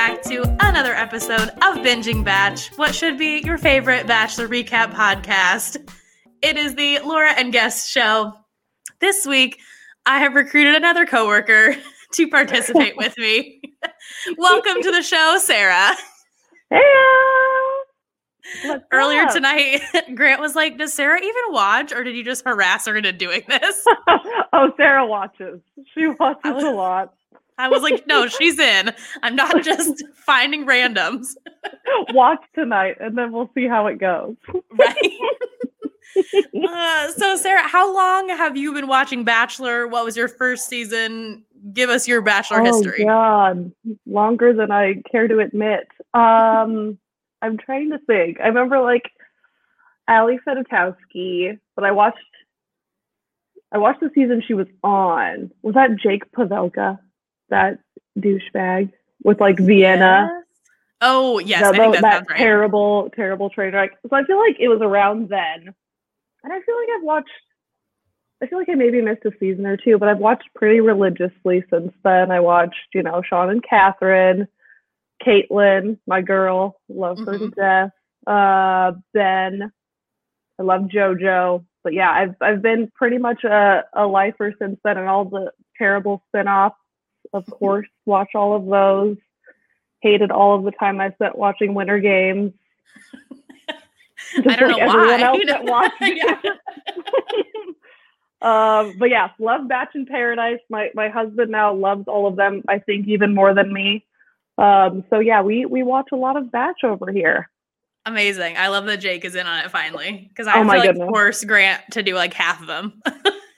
back to another episode of Binging Batch, what should be your favorite Bachelor recap podcast. It is the Laura and Guest show. This week, I have recruited another coworker to participate with me. Welcome to the show, Sarah. Hey. Earlier tonight, Grant was like, Does Sarah even watch, or did you just harass her into doing this? oh, Sarah watches. She watches was- a lot. I was like, No, she's in. I'm not just finding randoms. Watch tonight, and then we'll see how it goes. Right. uh, so, Sarah, how long have you been watching Bachelor? What was your first season? Give us your Bachelor oh history. God, longer than I care to admit. Um, I'm trying to think. I remember like Ali Fedotowsky, but I watched. I watched the season she was on. Was that Jake Pavelka? That douchebag with like Vienna. Yes. Oh, yes. the- I think the- that sounds right. terrible, terrible train wreck. So I feel like it was around then, and I feel like I've watched. I feel like I maybe missed a season or two, but I've watched pretty religiously since then. I watched, you know, Sean and Catherine, Caitlin, my girl, love her to death. Uh, Ben, I love JoJo, but yeah, I've I've been pretty much a a lifer since then, and all the terrible spin-offs, of course, watch all of those hated all of the time I spent watching Winter Games. I don't know everyone why. else that watched. Um, but yeah, love Batch in Paradise. My my husband now loves all of them. I think even more than me. Um, so yeah, we we watch a lot of Batch over here. Amazing. I love that Jake is in on it finally because I Oh like goodness. force Grant to do like half of them.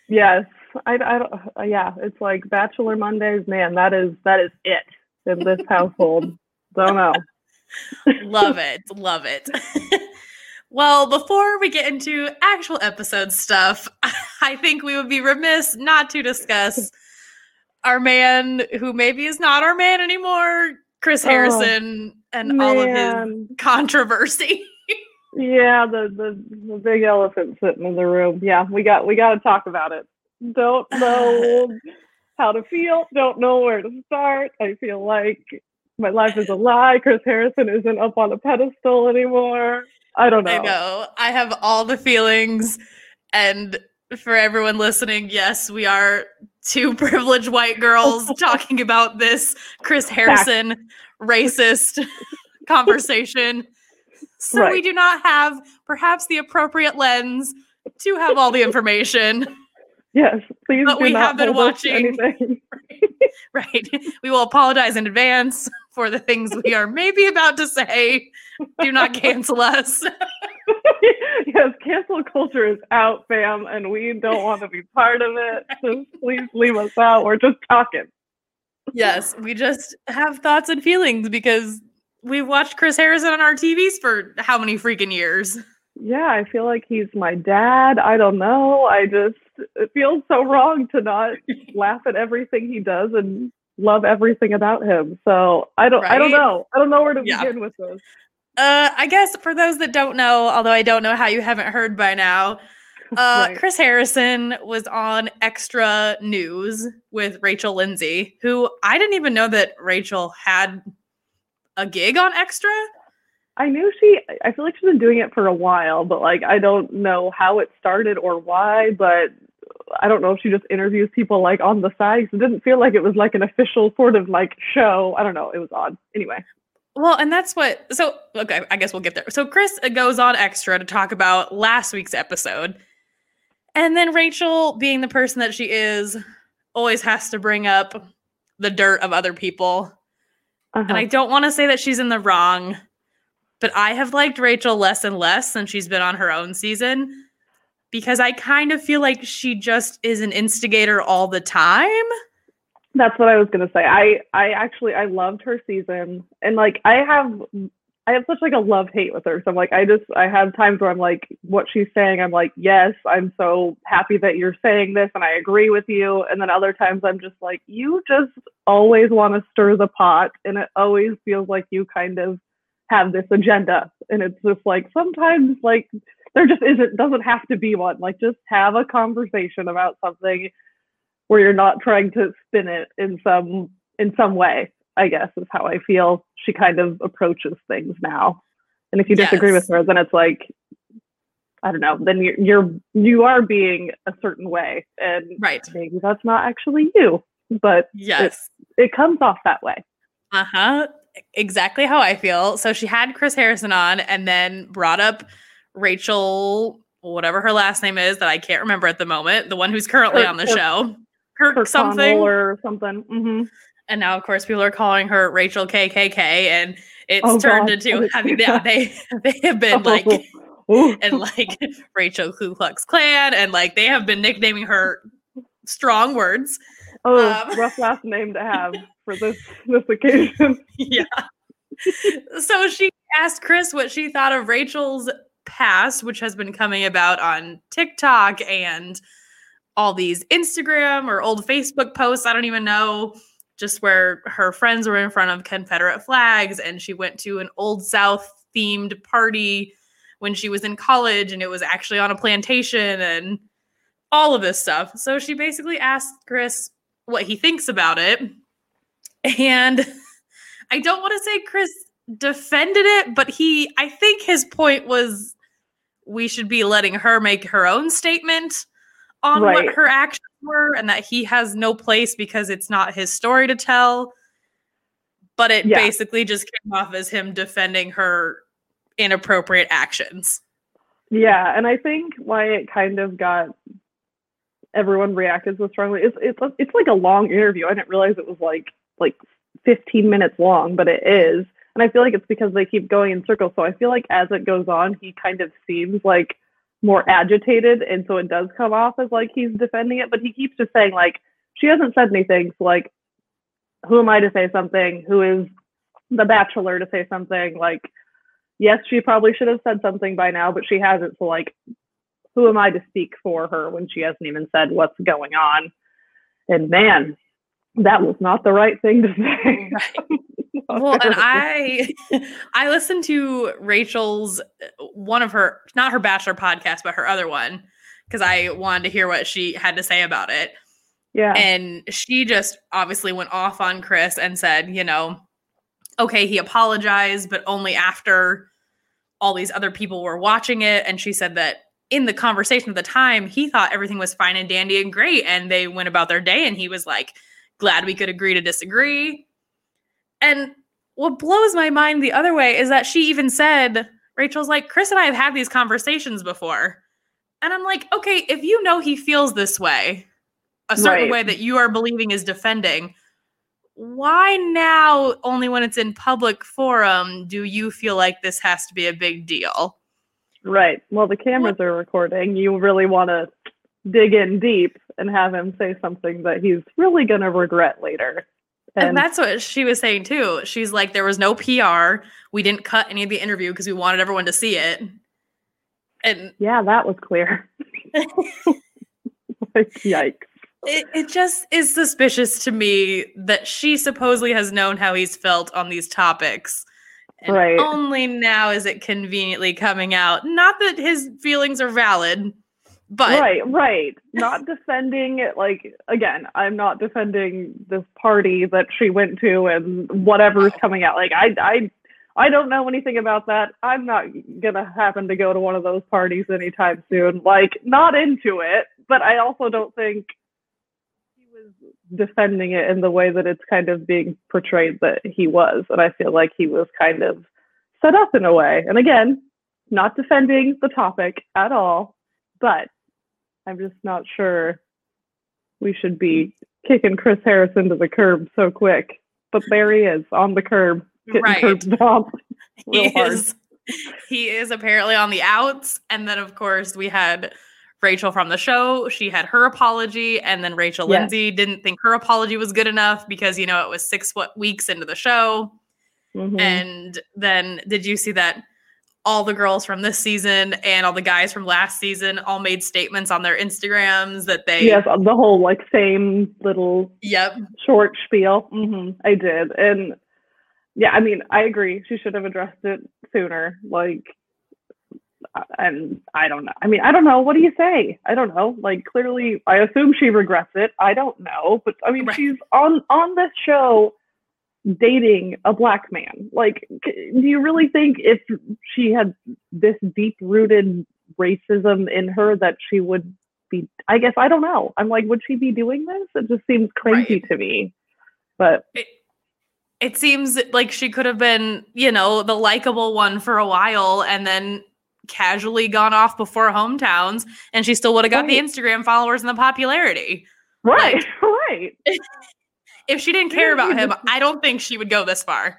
Yes, I, I don't. Uh, yeah, it's like Bachelor Mondays. Man, that is that is it in this household. Don't know. love it. Love it. well, before we get into actual episode stuff, I think we would be remiss not to discuss our man who maybe is not our man anymore, Chris Oh, Harrison, and all of his controversy. Yeah, the, the the big elephant sitting in the room. Yeah, we got we got to talk about it. Don't know how to feel. Don't know where to start. I feel like my life is a lie. Chris Harrison isn't up on a pedestal anymore. I don't know. I know. I have all the feelings. And for everyone listening, yes, we are two privileged white girls talking about this Chris Harrison racist conversation. So we do not have perhaps the appropriate lens to have all the information. Yes, please But we not have been watching- anything. Right. We will apologize in advance for the things we are maybe about to say. Do not cancel us. yes, cancel culture is out, fam, and we don't want to be part of it. So please leave us out. We're just talking. Yes, we just have thoughts and feelings because we've watched Chris Harrison on our TVs for how many freaking years? Yeah, I feel like he's my dad. I don't know. I just it feels so wrong to not laugh at everything he does and love everything about him. So I don't I don't know. I don't know where to Yeah. begin with this. Uh, I guess for those that don't know, although I don't know how you haven't heard by now, uh, Right. Chris Harrison was on Extra News with Rachel Lindsay, who I didn't even know that Rachel had a gig on Extra. I knew she I feel like she's been doing it for a while, but like I don't know how it started or why, but I don't know if she just interviews people like on the side. It didn't feel like it was like an official sort of like show. I don't know. It was odd. Anyway. Well, and that's what. So, okay, I guess we'll get there. So, Chris goes on extra to talk about last week's episode. And then Rachel, being the person that she is, always has to bring up the dirt of other people. And Uh-huh. I don't want to say that she's in the wrong, but I have liked Rachel less and less since she's been on her own season because I kind of feel like she just is an instigator all the time. That's what I was gonna say. I I actually I loved her season, and like I have I have such like a love hate with her. So I'm like I just I have times where I'm like what she's saying. I'm like yes, I'm so happy that you're saying this, and I agree with you. And then other times I'm just like you just always want to stir the pot, and it always feels like you kind of have this agenda, and it's just like sometimes like there just isn't doesn't have to be one. Like just have a conversation about something where you're not trying to spin it in some in some way. I guess is how I feel she kind of approaches things now. And if you disagree Yes. with her, then it's like, I don't know, then you're, you're you are being a certain way, and Right. maybe that's not actually you, but Yes. it comes off that way. Uh huh. Exactly how I feel. So she had Chris Harrison on and then brought up Rachel, whatever her last name is that I can't remember at the moment, the one who's currently Kirk- on the Kirk- show. Kirk, Kirk something. Or something. hmm And now, of course, people are calling her Rachel KKK, and it's Oh, turned God. into having yeah, they they have been like Ooh. and like Rachel Ku Klux Klan, and like they have been nicknaming her strong words. Oh, um, rough last name to have for this this occasion. yeah. so she asked Chris what she thought of Rachel's past, which has been coming about on TikTok and all these Instagram or old Facebook posts. I don't even know, just where her friends were in front of Confederate flags and she went to an Old South themed party when she was in college and it was actually on a plantation and all of this stuff. So she basically asked Chris what he thinks about it. And I don't want to say Chris defended it, but he, I think his point was we should be letting her make her own statement on Right. what her actions were and that he has no place because it's not his story to tell. But it Yeah. basically just came off as him defending her inappropriate actions. Yeah, and I think why it kind of got everyone reacted so strongly. It's it's it's like a long interview. I didn't realize it was like like 15 minutes long, but it is. And I feel like it's because they keep going in circles. So I feel like as it goes on, he kind of seems like more agitated, and so it does come off as like he's defending it. But he keeps just saying like she hasn't said anything. So like, who am I to say something? Who is the bachelor to say something? Like, yes, she probably should have said something by now, but she hasn't. So like, who am I to speak for her when she hasn't even said what's going on? And man, that was not the right thing to say. well and i i listened to rachel's one of her not her bachelor podcast but her other one because i wanted to hear what she had to say about it yeah, and she just obviously went off on chris and said you know okay he apologized but only after all these other people were watching it and she said that in the conversation at the time he thought everything was fine and dandy and great and they went about their day and he was like glad we could agree to disagree and what blows my mind the other way is that she even said, Rachel's like, Chris and I have had these conversations before. And I'm like, okay, if you know he feels this way, a certain Right. way that you are believing is defending, why now, only when it's in public forum, do you feel like this has to be a big deal? Right. Well, the cameras are recording. You really want to dig in deep and have him say something that he's really going to regret later. And, that's what she was saying too. She's like, there was no PR. We didn't cut any of the interview because we wanted everyone to see it. And yeah, that was clear. like, yikes. it, it just is suspicious to me that she supposedly has known how he's felt on these topics. And Right. only now is it conveniently coming out. Not that his feelings are valid, but right, right. Not defending it. Like again, I'm not defending this party that she went to and whatever's coming out. Like I, I, I don't know anything about that. I'm not gonna happen to go to one of those parties anytime soon. Like not into it, but I also don't think defending it in the way that it's kind of being portrayed that he was. And I feel like he was kind of set up in a way. And again, not defending the topic at all, but I'm just not sure we should be kicking Chris Harrison to the curb so quick. But there he is on the curb, getting Right. curb stomped. real he hard. is he is apparently on the outs. And then of course we had Rachel from the show. She had her apology, and then Rachel Yes. Lindsay didn't think her apology was good enough because you know it was six what weeks into the show. Mhm. And then did you see that all the girls from this season and all the guys from last season all made statements on their Instagrams that they yes, the whole like same little Yep. short spiel. hmm I did, and yeah, I mean, I agree. She should have addressed it sooner. Like, and I don't know. I mean, I don't know. What do you say? I don't know. Like, clearly, I assume she regrets it. I don't know, but I mean, Right. she's on on this show dating a black man. Like, do you really think if she had this deep rooted racism in her that she would be? I guess I don't know. I'm like, would she be doing this? It just seems crazy right. to me. But it, it seems like she could have been, you know, the likable one for a while and then casually gone off before hometowns and she still would have got right. the Instagram followers and the popularity. Right, like, right. if she didn't care about him, I don't think she would go this far.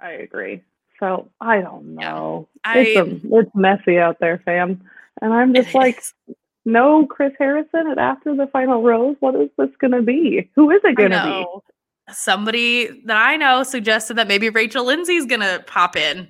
I agree. So I don't know. Yeah. It's, I, a, it's messy out there, fam. And I'm just like, no Chris Harrison at after the final rose. What is this going to be? Who is it going to be? Somebody that I know suggested that maybe Rachel Lindsay's going to pop in.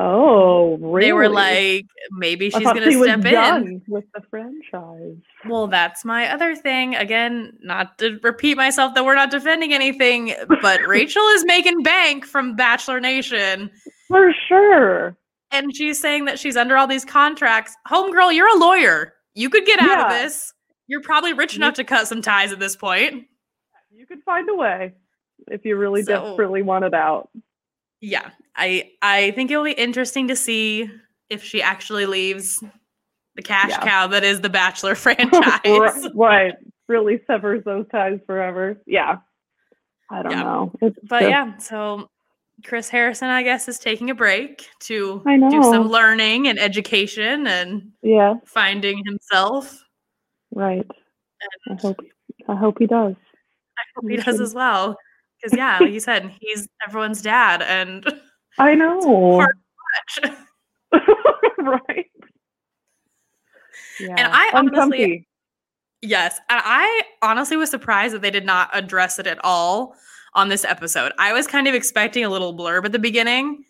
Oh, really? They were like, maybe she's going to she step in with the franchise. Well, that's my other thing. Again, not to repeat myself that we're not defending anything, but Rachel is making bank from Bachelor Nation for sure. And she's saying that she's under all these contracts. Homegirl, you're a lawyer. You could get out of this. You're probably rich enough to cut some ties at this point. You could find a way if you really so, desperately want it out. Yeah, I I think it'll be interesting to see if she actually leaves the cash yeah. cow that is the Bachelor franchise. right, really severs those ties forever. Yeah, I don't yeah. know. It's but just... yeah, so Chris Harrison, I guess, is taking a break to do some learning and education and yeah, finding himself. Right. And I hope I hope he does. I hope he does as well. Because yeah, like you said, he's everyone's dad, and I know. right. Yeah. And I honestly, yes, and I honestly was surprised that they did not address it at all on this episode. I was kind of expecting a little blurb at the beginning,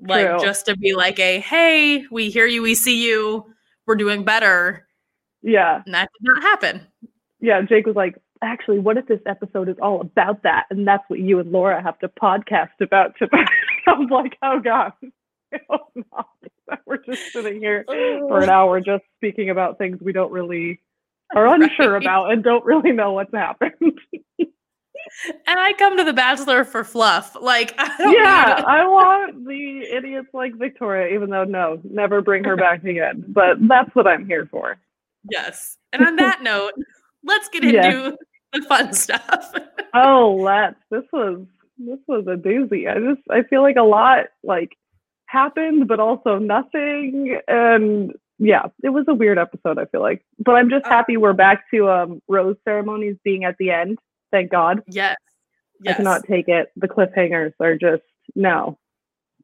like True. just to be like a "Hey, we hear you, we see you, we're doing better." Yeah, and that did not happen. Yeah, Jake was like, actually, what if this episode is all about that? And that's what you and Laura have to podcast about tonight. I'm like, oh God. Oh, We're just sitting here for an hour just speaking about things we don't really are unsure right. about and don't really know what's happened. and I come to the Bachelor for fluff. Like, I yeah, I want the idiots like Victoria, even though no, never bring her back again. But that's what I'm here for. Yes. And on that note, let's get into yes. The fun stuff. oh, let's. This was this was a doozy. I just I feel like a lot like happened, but also nothing. And yeah, it was a weird episode. I feel like, but I'm just happy we're back to um rose ceremonies being at the end. Thank God. Yes. Yes. I cannot take it. The cliffhangers are just no.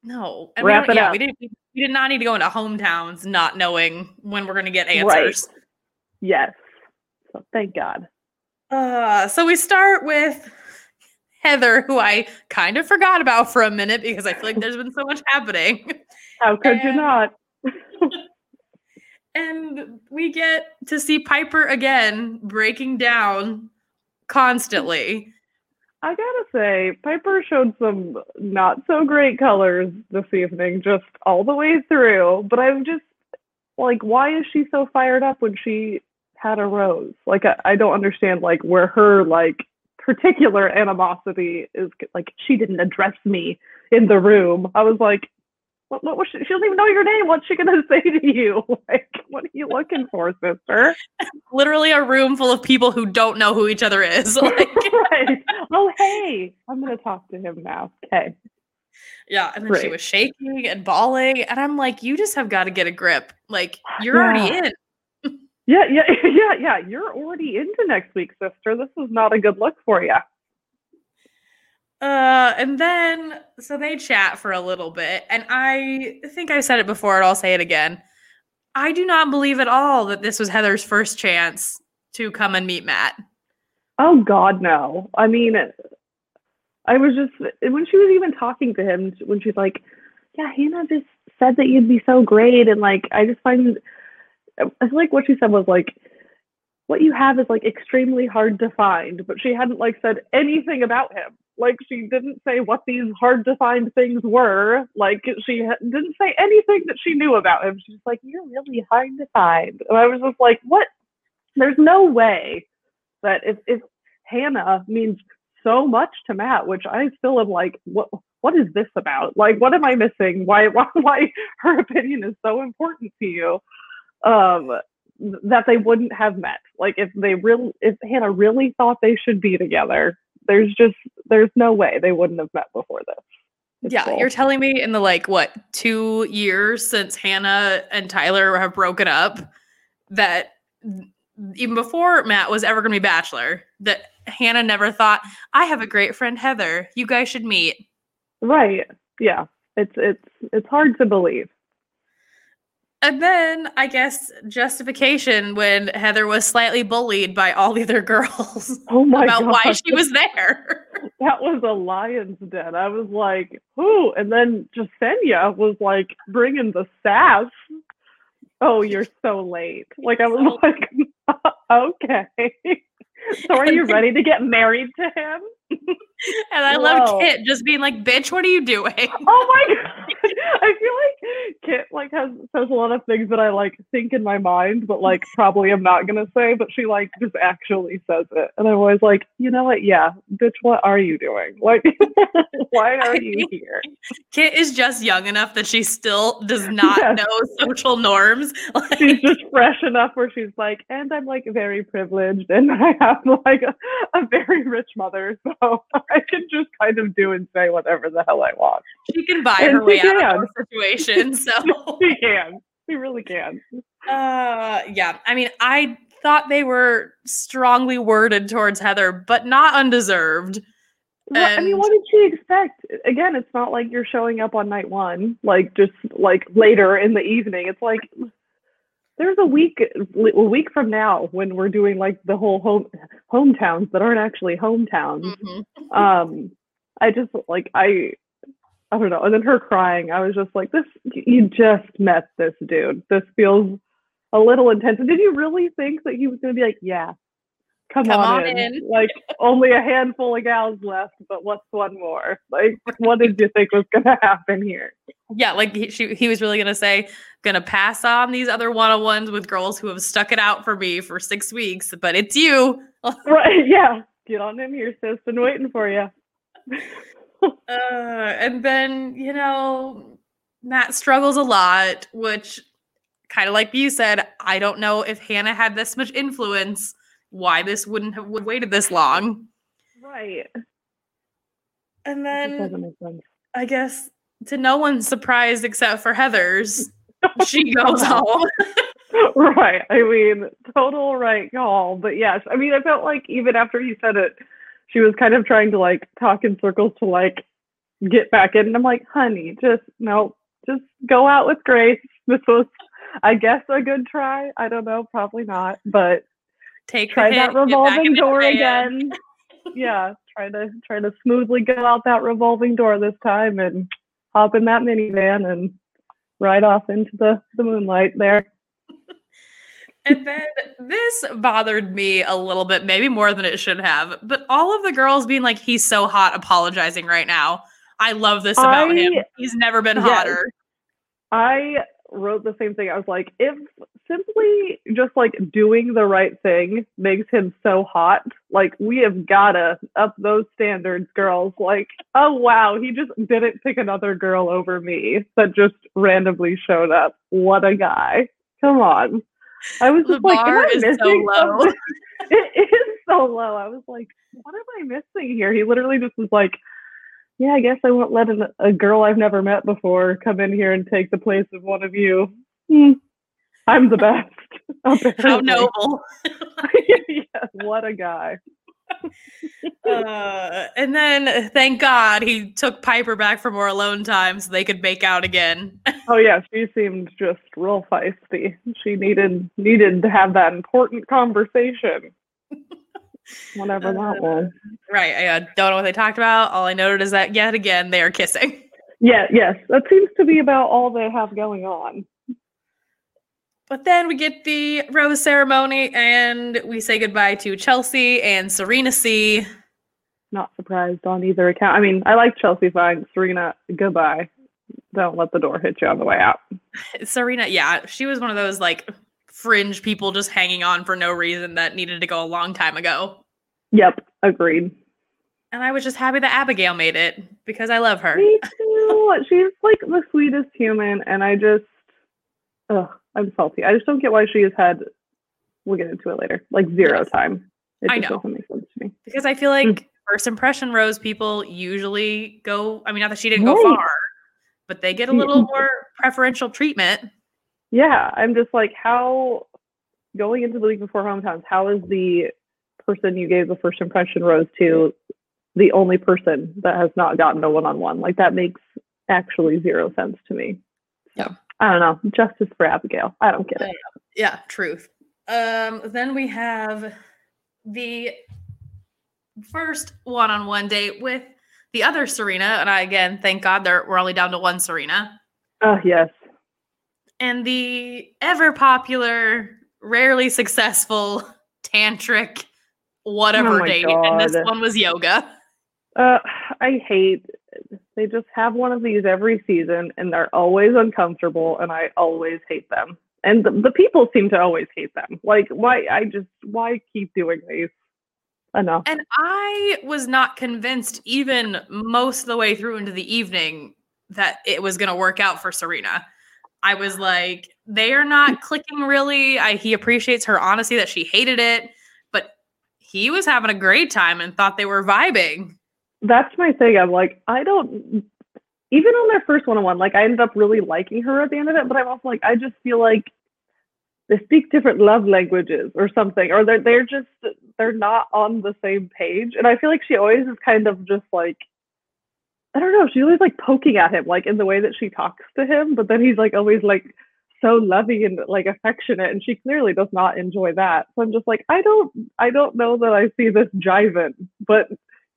No. And Wrap we it yeah, up. We didn't we did not need to go into hometowns not knowing when we're going to get answers. Right. Yes. So thank God. Uh, so we start with Heather, who I kind of forgot about for a minute because I feel like there's been so much happening. How could and, you not? and we get to see Piper again breaking down constantly. I gotta say, Piper showed some not so great colors this evening, just all the way through. But I'm just like, why is she so fired up when she had a rose. Like I, I don't understand like where her like particular animosity is like she didn't address me in the room. I was like, what, what was she? She doesn't even know your name. What's she gonna say to you? Like, what are you looking for, sister? Literally a room full of people who don't know who each other is. Like, right. Oh, hey, I'm gonna talk to him now. Okay. Yeah, and then she was shaking and bawling, and I'm like, you just have got to get a grip. Like, you're yeah. already in. Yeah, yeah, yeah, yeah. You're already into next week, sister. This is not a good look for you. Uh, and then so they chat for a little bit, and I think I said it before, and I'll say it again. I do not believe at all that this was Heather's first chance to come and meet Matt. Oh God, no. I mean, I was just when she was even talking to him when she's like, "Yeah, Hannah just said that you'd be so great," and like I just find I feel like what she said was like, what you have is like extremely hard to find, but she hadn't like said anything about him. Like she didn't say what these hard to find things were. Like she didn't say anything that she knew about him. She's like, you're really hard to find. And I was just like, what? There's no way that if, if Hannah means so much to Matt, which I still am like, what what is this about? Like, what am I missing? Why why, why her opinion is so important to you? Um, that they wouldn't have met. Like, if they really, if Hannah really thought they should be together, there's just there's no way they wouldn't have met before this. It's yeah, cool. you're telling me in the like what two years since Hannah and Tyler have broken up that even before Matt was ever going to be Bachelor, that Hannah never thought, I have a great friend Heather. You guys should meet. Right. Yeah. It's it's it's hard to believe. And then I guess justification when Heather was slightly bullied by all the other girls. Oh my about God. why she was there. That was a lion's den. I was like, who? And then Jessenia was like bringing the sass. Oh, you're so late. Like I was like, okay. So are you ready to get married to him? And I love Kit just being like, "Bitch, what are you doing?" Oh my god! I feel like Kit like has says a lot of things that I like think in my mind, but like probably I'm not gonna say. But she like just actually says it, and I'm always like, you know what? Yeah, bitch, what are you doing? Like, why are you here? Kit is just young enough that she still does not yes. know social norms. Like, she's just fresh enough where she's like, and I'm like very privileged, and I have like a, a very rich mother, so I can just kind of do and say whatever the hell I want. She can buy and her way can. out of the situation. So she can. She really can. Uh, yeah. I mean, I thought they were strongly worded towards Heather, but not undeserved. Well, and... I mean, what did she expect? Again, it's not like you're showing up on night one, like just like later in the evening. It's like there's a week a week from now when we're doing like the whole home hometowns that aren't actually hometowns. Mm-hmm. Um, I just like I I don't know. And then her crying, I was just like, this you just met this dude. This feels a little intense. did you really think that he was gonna be like, yeah, come, come on, on in. in. like only a handful of gals left, but what's one more? Like, what did you think was gonna happen here? Yeah, like he, she, he was really gonna say, gonna pass on these other one on ones with girls who have stuck it out for me for six weeks, but it's you. right? Yeah, get on in here, sis. Been waiting for you. uh, and then you know Matt struggles a lot, which kind of like you said, I don't know if Hannah had this much influence why this wouldn't have would waited this long. Right. And then I guess to no one's surprise except for Heather's, she goes home. right. I mean, total right call. But yes, I mean, I felt like even after he said it, she was kind of trying to like talk in circles to like get back in. And I'm like, honey, just no, just go out with grace. This was, I guess, a good try. I don't know, probably not, but take try that revolving door again. yeah, try to try to smoothly go out that revolving door this time and hop in that minivan and ride off into the, the moonlight there. and then this bothered me a little bit, maybe more than it should have. But all of the girls being like, he's so hot, apologizing right now. I love this about I, him. He's never been hotter. Yes, I wrote the same thing. I was like, if simply just like doing the right thing makes him so hot, like we have gotta up those standards, girls. Like, oh wow, he just didn't pick another girl over me that just randomly showed up. What a guy. Come on. I was just the like, am I missing so low. it is so low. I was like, what am I missing here? He literally just was like, yeah, I guess I won't let a, a girl I've never met before come in here and take the place of one of you. Hmm. I'm the best. How noble. yeah, what a guy. uh, and then, thank God, he took Piper back for more alone time so they could make out again. oh yeah, she seemed just real feisty. She needed needed to have that important conversation. Whatever uh, that was. Right. I uh, don't know what they talked about. All I noted is that yet again they are kissing. Yeah. Yes. That seems to be about all they have going on. But then we get the rose ceremony and we say goodbye to Chelsea and Serena C. Not surprised on either account. I mean, I like Chelsea fine. Serena, goodbye. Don't let the door hit you on the way out. Serena, yeah, she was one of those like fringe people just hanging on for no reason that needed to go a long time ago. Yep, agreed. And I was just happy that Abigail made it because I love her. Me too. She's like the sweetest human, and I just, ugh, I'm salty. I just don't get why she has had. We'll get into it later. Like zero Yes. time. It I just know. doesn't make sense to me. Because I feel like Mm. first impression rose people usually go, I mean, not that she didn't go far, but they get a little more preferential treatment. Yeah, I'm just like, how going into the week before hometowns, how is the person you gave the first impression rose to the only person that has not gotten a one on one? Like that makes actually zero sense to me. Yeah. I don't know. Justice for Abigail. I don't get it. Yeah, truth. Um, then we have the first one-on-one date with the other Serena, and I again thank God there we're only down to one Serena, Oh yes. and the ever popular, rarely successful tantric whatever Oh date, and this one was yoga. Uh, I hate. They just have one of these every season, and they're always uncomfortable, and I always hate them. And the, the people seem to always hate them. Like, why? I just why keep doing these? Enough. And I was not convinced, even most of the way through into the evening, that it was going to work out for Serena. I was like, they are not mm. clicking really. I, he appreciates her honesty that she hated it, but he was having a great time and thought they were vibing. That's my thing. I'm like, I don't. Even on their first one-on-one, like I ended up really liking her at the end of it. But I'm also like, I just feel like they speak different love languages or something, or they're they're just they're not on the same page. And I feel like she always is kind of just like, I don't know. She's always like poking at him, like in the way that she talks to him. But then he's like always like so loving and like affectionate, and she clearly does not enjoy that. So I'm just like, I don't, I don't know that I see this jiving, but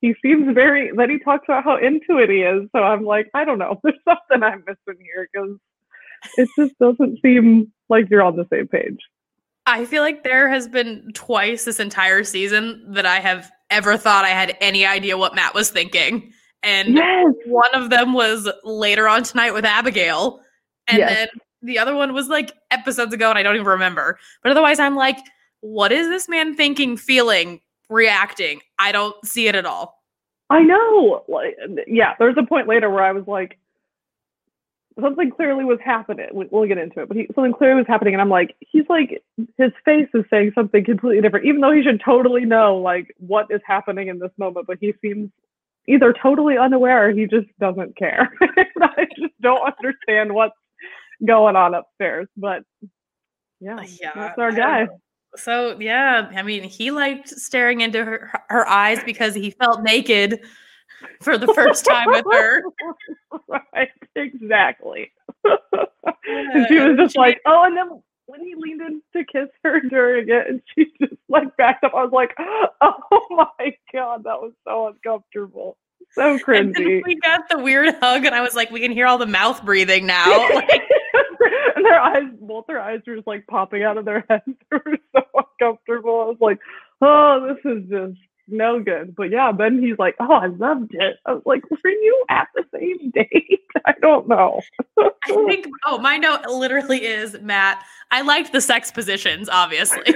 he seems very then he talks about how into it he is so i'm like i don't know there's something i'm missing here because it just doesn't seem like you're on the same page I feel like there has been twice this entire season that I have ever thought I had any idea what Matt was thinking. And yes one of them was later on tonight with Abigail. And Yes. then the other one was like episodes ago and I don't even remember. But otherwise, I'm like, what is this man thinking, feeling, reacting? I don't see it at all. i know like yeah there's a point later where i was like something clearly was happening we- we'll get into it but he, something clearly was happening and i'm like he's like his face is saying something completely different even though he should totally know like what is happening in this moment but he seems either totally unaware or he just doesn't care i just don't understand what's going on upstairs but yeah Yeah. that's our I guy know. So yeah, I mean, he liked staring into her, her eyes because he felt naked for the first time with her. right exactly and she was just like oh and then when he leaned in to kiss her during it and she just like backed up i was like oh my god that was so uncomfortable so And cringy. we got the weird hug, and I was like, we can hear all the mouth breathing now. Like, and their eyes both their eyes were just like popping out of their heads. They were so uncomfortable. I was like oh this is just no good. But yeah then he's like oh i loved it. I was like were you at the same date? I don't know. I think, oh, my note literally is Matt. I liked the sex positions, obviously.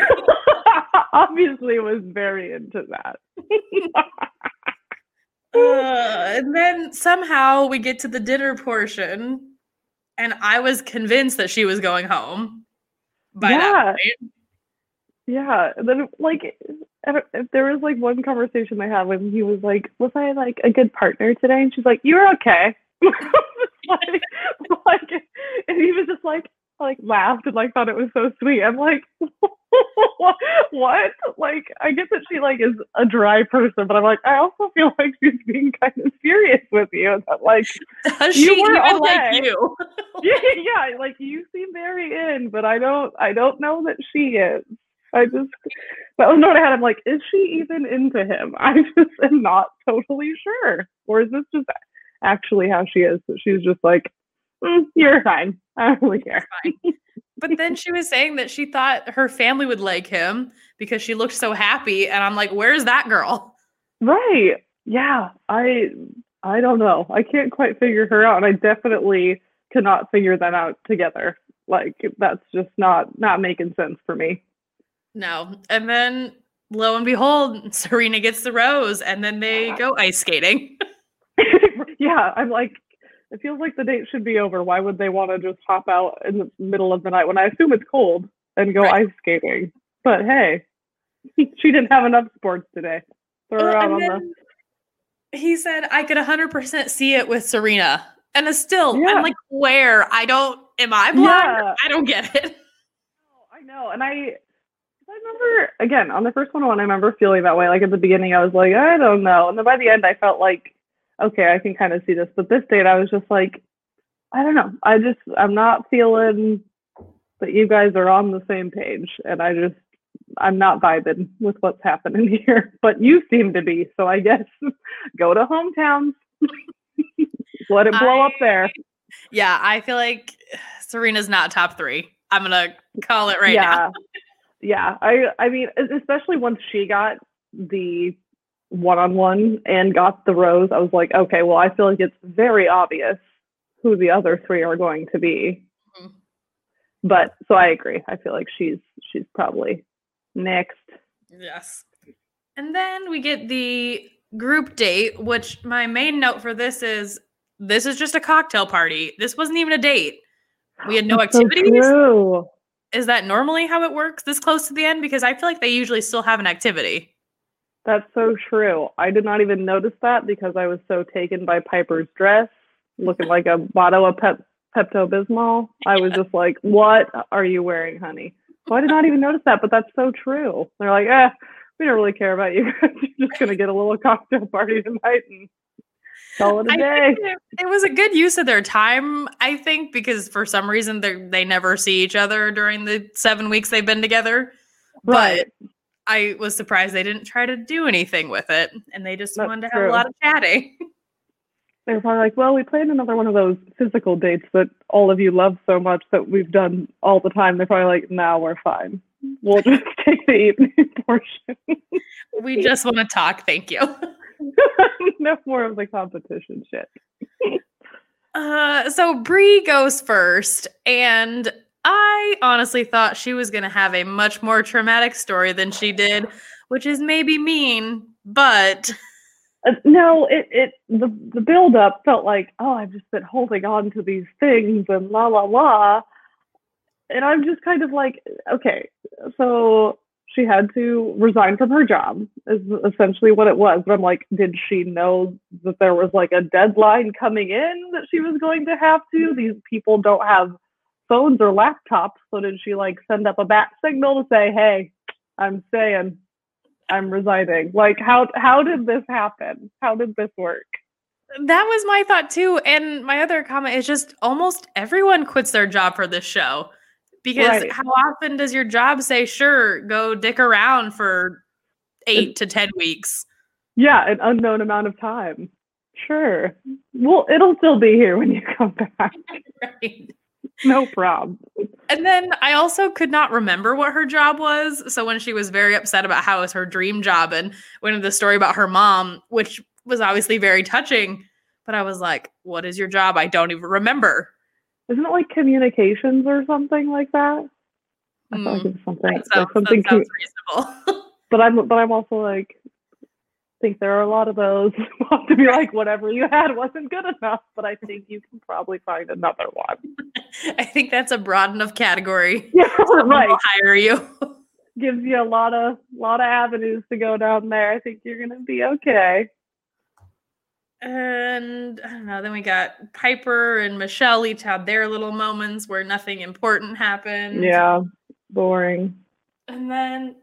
obviously was very into that Uh, and then somehow we get to the dinner portion, and I was convinced that she was going home. By Yeah. that point. Yeah, and then like if there was like one conversation they had when he was like, "Was I like a good partner today?" And she's like, "You were okay." like, like, and he was just like, like laughed and like thought it was so sweet. I'm like, what? Like, I get that she like is a dry person, but I'm like, I also feel like she's being kind of serious with you. That like, Does You she were even okay. like you? yeah, yeah, like you seem very in, but I don't, I don't know that she is. I just, that was what I had. I'm like, is she even into him? I just am not totally sure. Or is this just actually how she is? That she's just like, mm, you're fine. I don't really care. But then she was saying that she thought her family would like him because she looked so happy. And I'm like, where's that girl? Right. Yeah. I, I don't know. I can't quite figure her out, and I definitely cannot figure that out together. Like that's just not not making sense for me. No. And then lo and behold, Serena gets the rose and then they go ice skating. yeah, I'm like, it feels like the date should be over. Why would they want to just hop out in the middle of the night when I assume it's cold and go Right. ice skating? But hey, she didn't have enough sports today. Throw her out on the. he said, I could 100% see it with Serena. And it's still, Yeah. I'm like, where? I don't, am I blind? Yeah. I don't get it. I know, and I. I remember again on the first one. When I remember feeling that way, like at the beginning, I was like, I don't know, and then by the end, I felt like, okay, I can kind of see this. But this date, I was just like, I don't know. I just, I'm not feeling that you guys are on the same page, and I just, I'm not vibing with what's happening here. But you seem to be, so I guess go to hometowns, let it blow up there. Yeah, I feel like Serena's not top three. I'm going to call it right yeah. now. Yeah. I I mean, especially once she got the one on one and got the rose, I was like, okay, well, I feel like it's very obvious who the other three are going to be. Mhm. But so I agree. I feel like she's she's probably next. Yes. And then we get the group date, which my main note for this is this is just a cocktail party. This wasn't even a date. We had no That's activities. true. is that normally how it works this close to the end? Because I feel like they usually still have an activity. That's so true. I did not even notice that because I was so taken by Piper's dress, looking like a bottle of Pep Pepto Bismol. I was just like, "What are you wearing, honey?" So I did not even notice that, but that's so true. They're like, "Eh, we don't really care about you. You're just gonna get a little cocktail party tonight and call it a day." it, it was a good use of their time, I think, because for some reason they they never see each other during the seven weeks they've been together. Right. But I was surprised they didn't try to do anything with it, and they just That's wanted to have true. a lot of chatting. They're probably like, "Well, we played another one of those physical dates that all of you love so much that we've done all the time." They're probably like, "Now we're fine. We'll just take the evening portion." we just want to talk. Thank you. no more of the competition shit. Uh, so Bree goes first, and I honestly thought she was going to have a much more traumatic story than she did, which is maybe mean, but Uh, no, it it the the build up felt like, oh, I've just been holding on to these things and la la la, and I'm just kind of like, okay, so she had to resign from her job is essentially what it was. But I'm like, did she know that there was like a deadline coming in that she was going to have to? These people don't have phones or laptops, so did she like send up a bat signal to say, hey, I'm staying? I'm resigning. Like how how did this happen? How did this work? that was my thought too. And my other comment is just almost everyone quits their job for this show. Because Right. how often does your job say, sure, go dick around for eight to 10 weeks? Yeah, an unknown amount of time. Sure. Well, it'll still be here when you come back. Right. No problem. And then I also could not remember what her job was. So when she was very upset about how it was her dream job and went into the story about her mom, which was obviously very touching, but I was like, what is your job? I don't even remember. Isn't it like communications or something like that? I feel like Mm, it's something That sounds, something. that sounds reasonable. but I'm but I'm also like think there are a lot of those to be like whatever you had wasn't good enough. But I think you can probably find another one. I think that's a broad enough category. Yeah, right. hire you. Gives you a lot of lot of avenues to go down there. I think you're gonna be okay. And I don't know. Then we got Piper and Michelle each had their little moments where nothing important happened. Yeah, boring. And then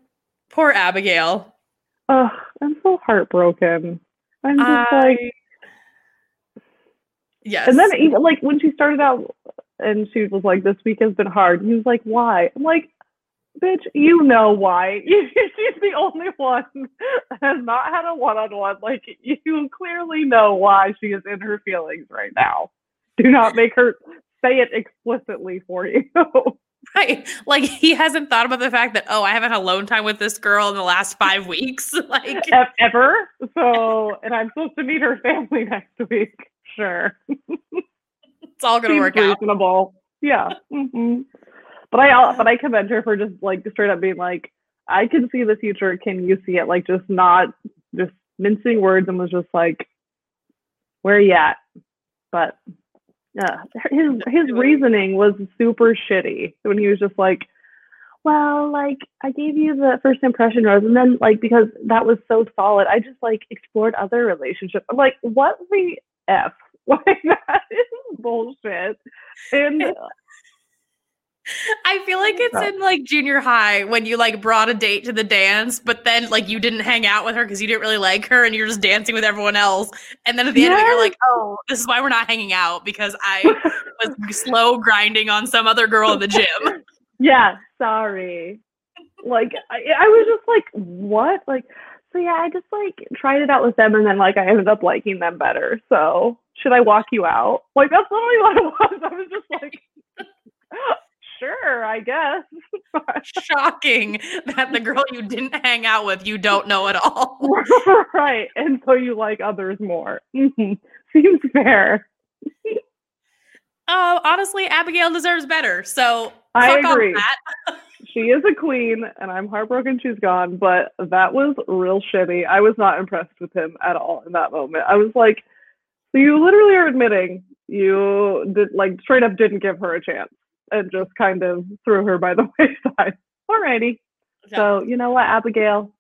poor Abigail. Ugh, I'm so heartbroken. I'm just like, I- yes. and then even like when she started out and she was like, "This week has been hard." He was like, "Why?" I'm like, "Bitch, you know why? She's the only one that has not had a one-on-one. Like, you clearly know why she is in her feelings right now. Do not make her say it explicitly for you." right. Like he hasn't thought about the fact that, oh, I haven't had alone time with this girl in the last five weeks. like ever. So, and I'm supposed to meet her family next week. Sure. it's all gonna Seems work out. reasonable. Yeah. hmm But I but I commend her for just like straight up being like, I can see the future. Can you see it? Like just not just mincing words and was just like, where you at? But yeah, his his reasoning was super shitty when he was just like, well, like I gave you the first impression rose, and then like because that was so solid, I just like explored other relationships. I'm like, what the f? Like that is bullshit. And I feel like it's in like junior high when you like brought a date to the dance, but then like you didn't hang out with her because you didn't really like her and you're just dancing with everyone else. And then at the yes. end of it, you're like, oh, this is why we're not hanging out because I was slow grinding on some other girl in the gym. Yeah, sorry. Like, I, I was just like, what? Like, so yeah, I just like tried it out with them and then like I ended up liking them better. So should I walk you out? Like, that's literally what it was. I was just like, sure, I guess. Shocking that the girl you didn't hang out with, you don't know at all. right. And so you like others more. Mm-hmm. Seems fair. Oh, honestly, Abigail deserves better. So I agree. she is a queen, and I'm heartbroken she's gone, but that was real shitty. I was not impressed with him at all in that moment. I was like, so you literally are admitting you did like straight up didn't give her a chance and just kind of threw her by the wayside. Alrighty. Yeah. So you know what, Abigail,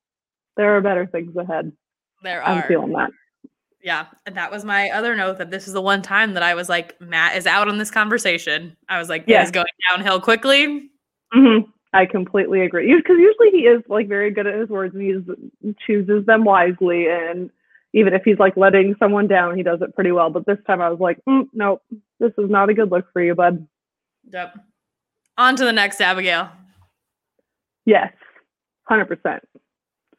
there are better things ahead. There are. I'm feeling that. Yeah, and that was my other note that this is the one time that I was like, Matt is out on this conversation. I was like, yeah, it's going downhill quickly. Mm-hmm. I completely agree. Because usually he is like very good at his words and he chooses them wisely. And even if he's like letting someone down, he does it pretty well. But this time I was like, mm, nope, this is not a good look for you, bud. Yep. On to the next, Abigail. Yes, 100%.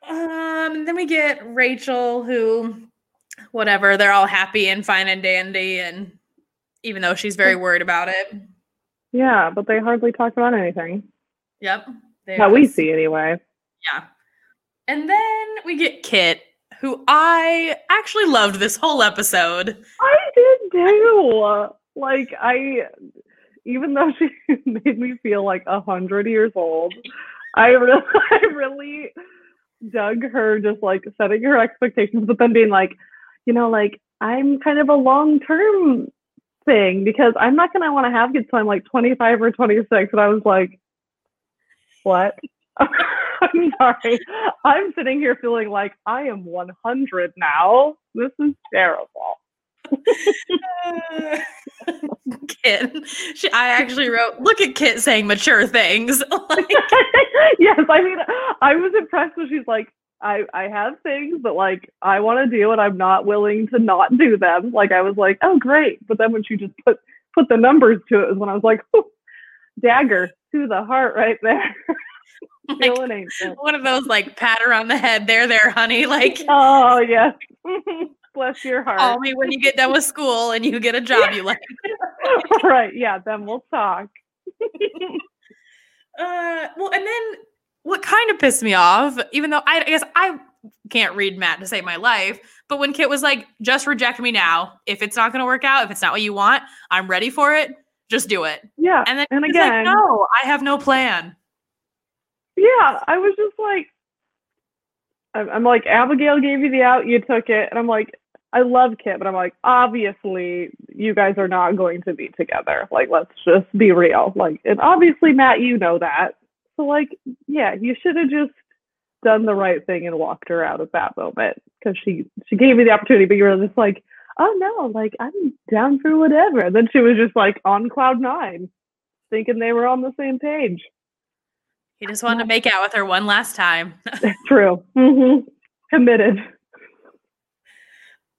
Um, then we get Rachel, who, whatever, they're all happy and fine and dandy, and even though she's very worried about it. Yeah, but they hardly talk about anything. Yep. That we see anyway. Yeah. And then we get Kit, who I actually loved this whole episode. I did too. Like I even though she made me feel like a hundred years old, I really, I really dug her just like setting her expectations, but then being like, you know, like I'm kind of a long term thing because I'm not gonna want to have kids till I'm like 25 or 26. And I was like, what? I'm sorry. I'm sitting here feeling like I am 100 now. This is terrible. Kit. She, I actually wrote, look at Kit saying mature things. like, yes, I mean, I was impressed when she's like, I, I have things that like I want to do and I'm not willing to not do them. Like I was like, oh great. But then when she just put put the numbers to it is when I was like, dagger to the heart right there. like, one of those like pat her on the head. There, there, honey. Like oh yes. Bless your heart. Call me when you get done with school and you get a job you like. right. Yeah. Then we'll talk. uh, well, and then what kind of pissed me off, even though I, I guess I can't read Matt to save my life, but when Kit was like, just reject me now. If it's not going to work out, if it's not what you want, I'm ready for it. Just do it. Yeah. And then and again, like, no, I have no plan. Yeah. I was just like, I'm like, Abigail gave you the out, you took it. And I'm like, I love Kit, but I'm like, obviously, you guys are not going to be together. Like, let's just be real. Like, and obviously, Matt, you know that. So, like, yeah, you should have just done the right thing and walked her out at that moment because she she gave me the opportunity, but you were just like, oh no, like I'm down for whatever. And then she was just like on cloud nine, thinking they were on the same page. He just wanted to make out with her one last time. True. Mm-hmm. Committed.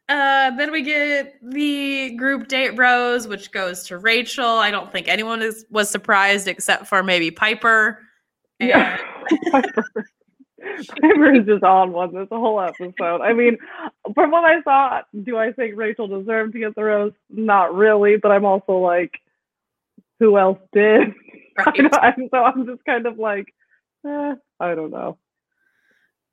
Uh, then we get the group date rose, which goes to Rachel. I don't think anyone is was surprised except for maybe Piper. And- yeah, Piper. Piper is just on one this whole episode. I mean, from what I saw, do I think Rachel deserved to get the rose? Not really, but I'm also like, who else did? Right. so I'm just kind of like, eh, I don't know.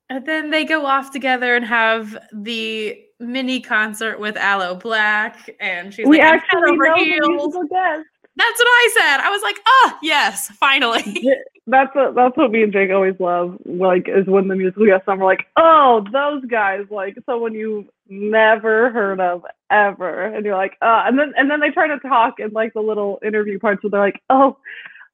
And then they go off together and have the mini concert with Aloe Blacc, and she's we like, actually over know heels. the guest. That's what I said. I was like, oh yes, finally. that's what that's what me and Jake always love. Like is when the musical guests on, we're like, oh, those guys, like someone you've never heard of ever, and you're like, uh, and then and then they try to talk in like the little interview parts where they're like, oh,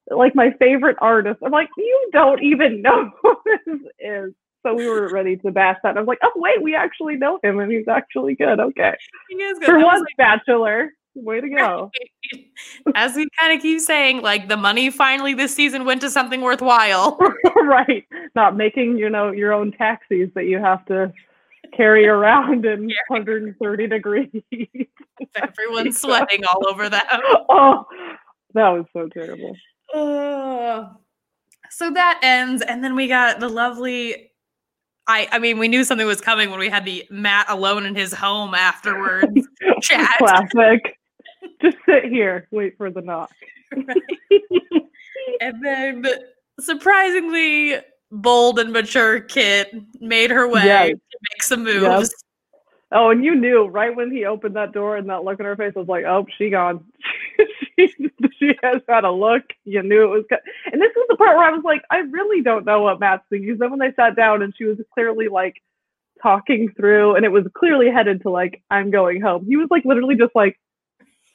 like my favorite artist. I'm like, you don't even know who this is. So we were ready to bash that. And I was like, oh wait, we actually know him, and he's actually good. Okay, He is good. for That one like- bachelor, way to go. As we kind of keep saying, like the money finally this season went to something worthwhile. right, not making you know your own taxis that you have to carry around in 130 degrees. Everyone's sweating all over them. oh, that was so terrible. Ugh. so that ends, and then we got the lovely. I I mean, we knew something was coming when we had the Matt alone in his home afterwards chat. Classic. Just sit here, wait for the knock. And then surprisingly bold and mature Kit made her way Yes. to make some moves. Oh, and you knew right when he opened that door and that look in her face was like, oh, she gone. she, has had a look. You knew it was good. And this is the part where I was like, I really don't know what Matt's thinking. Then when they sat down and she was clearly like talking through and it was clearly headed to like, I'm going home. He was like literally just like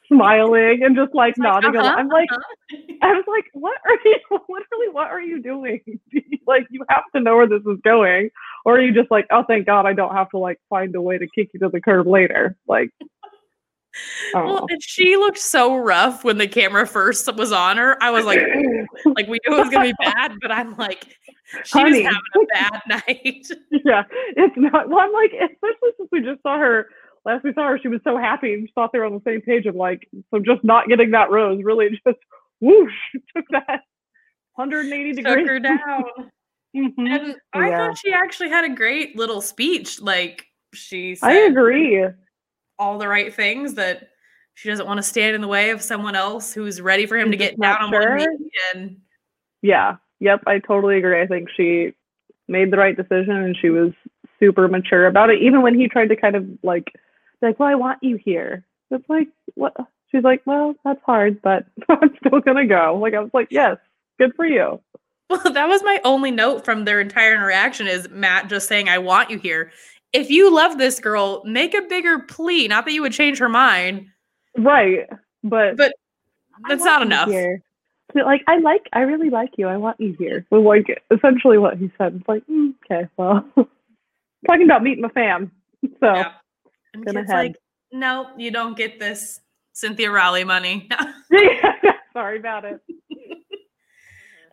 smiling and just like like, nodding. uh-huh, I'm like, uh-huh. I was like, what are you literally what are you doing? like you have to know where this is going. Or are you just like, oh thank God I don't have to like find a way to kick you to the curb later. Like Well, and she looked so rough when the camera first was on her. I was like, like we knew it was gonna be bad, but I'm like, she's having a bad night. yeah, it's not well I'm like, especially since we just saw her last we saw her, she was so happy and thought they were on the same page of like so just not getting that rose really just whoosh took that 180 Took degrees. her down. Mhm. And I Yeah. thought she actually had a great little speech. Like she said I agree. All the right things that she doesn't want to stand in the way of someone else who's ready for him to get down on one knee. And Yeah. Yep. I totally agree. I think she made the right decision and she was super mature about it. Even when he tried to kind of like, like, well, I want you here. It's like, what? She's like, well, that's hard, but I'm still to go. Like, I was like, yes, good for you. Well, that was my only note from their entire interaction is Matt just saying, I want you here. If you love this girl, make a bigger plea. Not that you would change her mind, Right. But, but that's not enough. here. Like, I like, I really like you. I want you here. Was like essentially what he said. It's like, mm, okay, well, talking about meeting my fam. So, Yeah. And head. like, no, you don't get this Cynthia Rowley money. yeah, sorry about it.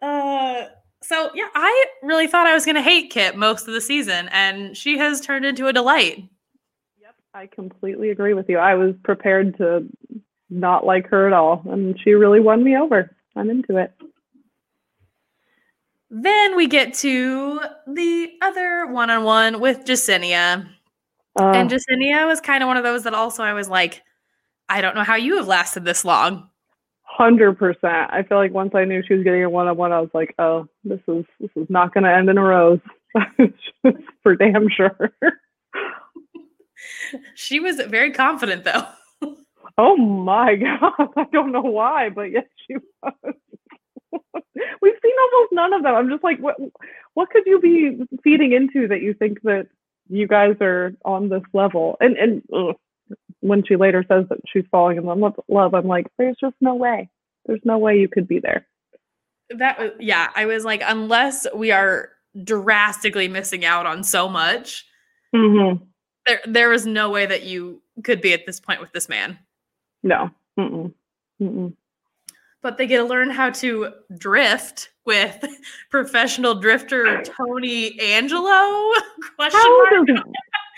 uh, so yeah, I really thought I was gonna hate Kit most of the season, and she has turned into a delight. Yep, I completely agree with you. I was prepared to not like her at all, and she really won me over. I'm into it. Then we get to the other one-on-one with Jessenia. Uh, And Jessenia was kind of one of those that also I was like, I don't know how you have lasted this long. Hundred percent. I feel like once I knew she was getting a one-on-one, I was like, "Oh, this is this is not going to end in a rose." For damn sure. She was very confident though. Oh my god! I don't know why, but yes, she was. We've seen almost none of them. I'm just like, what? What could you be feeding into that you think that you guys are on this level? And and ugh, when she later says that she's falling in love I'm like, there's just no way. There's no way you could be there. That was yeah, I was like, unless we are drastically missing out on so much, Mm-hmm. there there is no way that you could be at this point with this man. No. Mm-mm. Mm-mm. But they get to learn how to drift with professional drifter Tony Angelo? Question How mark. does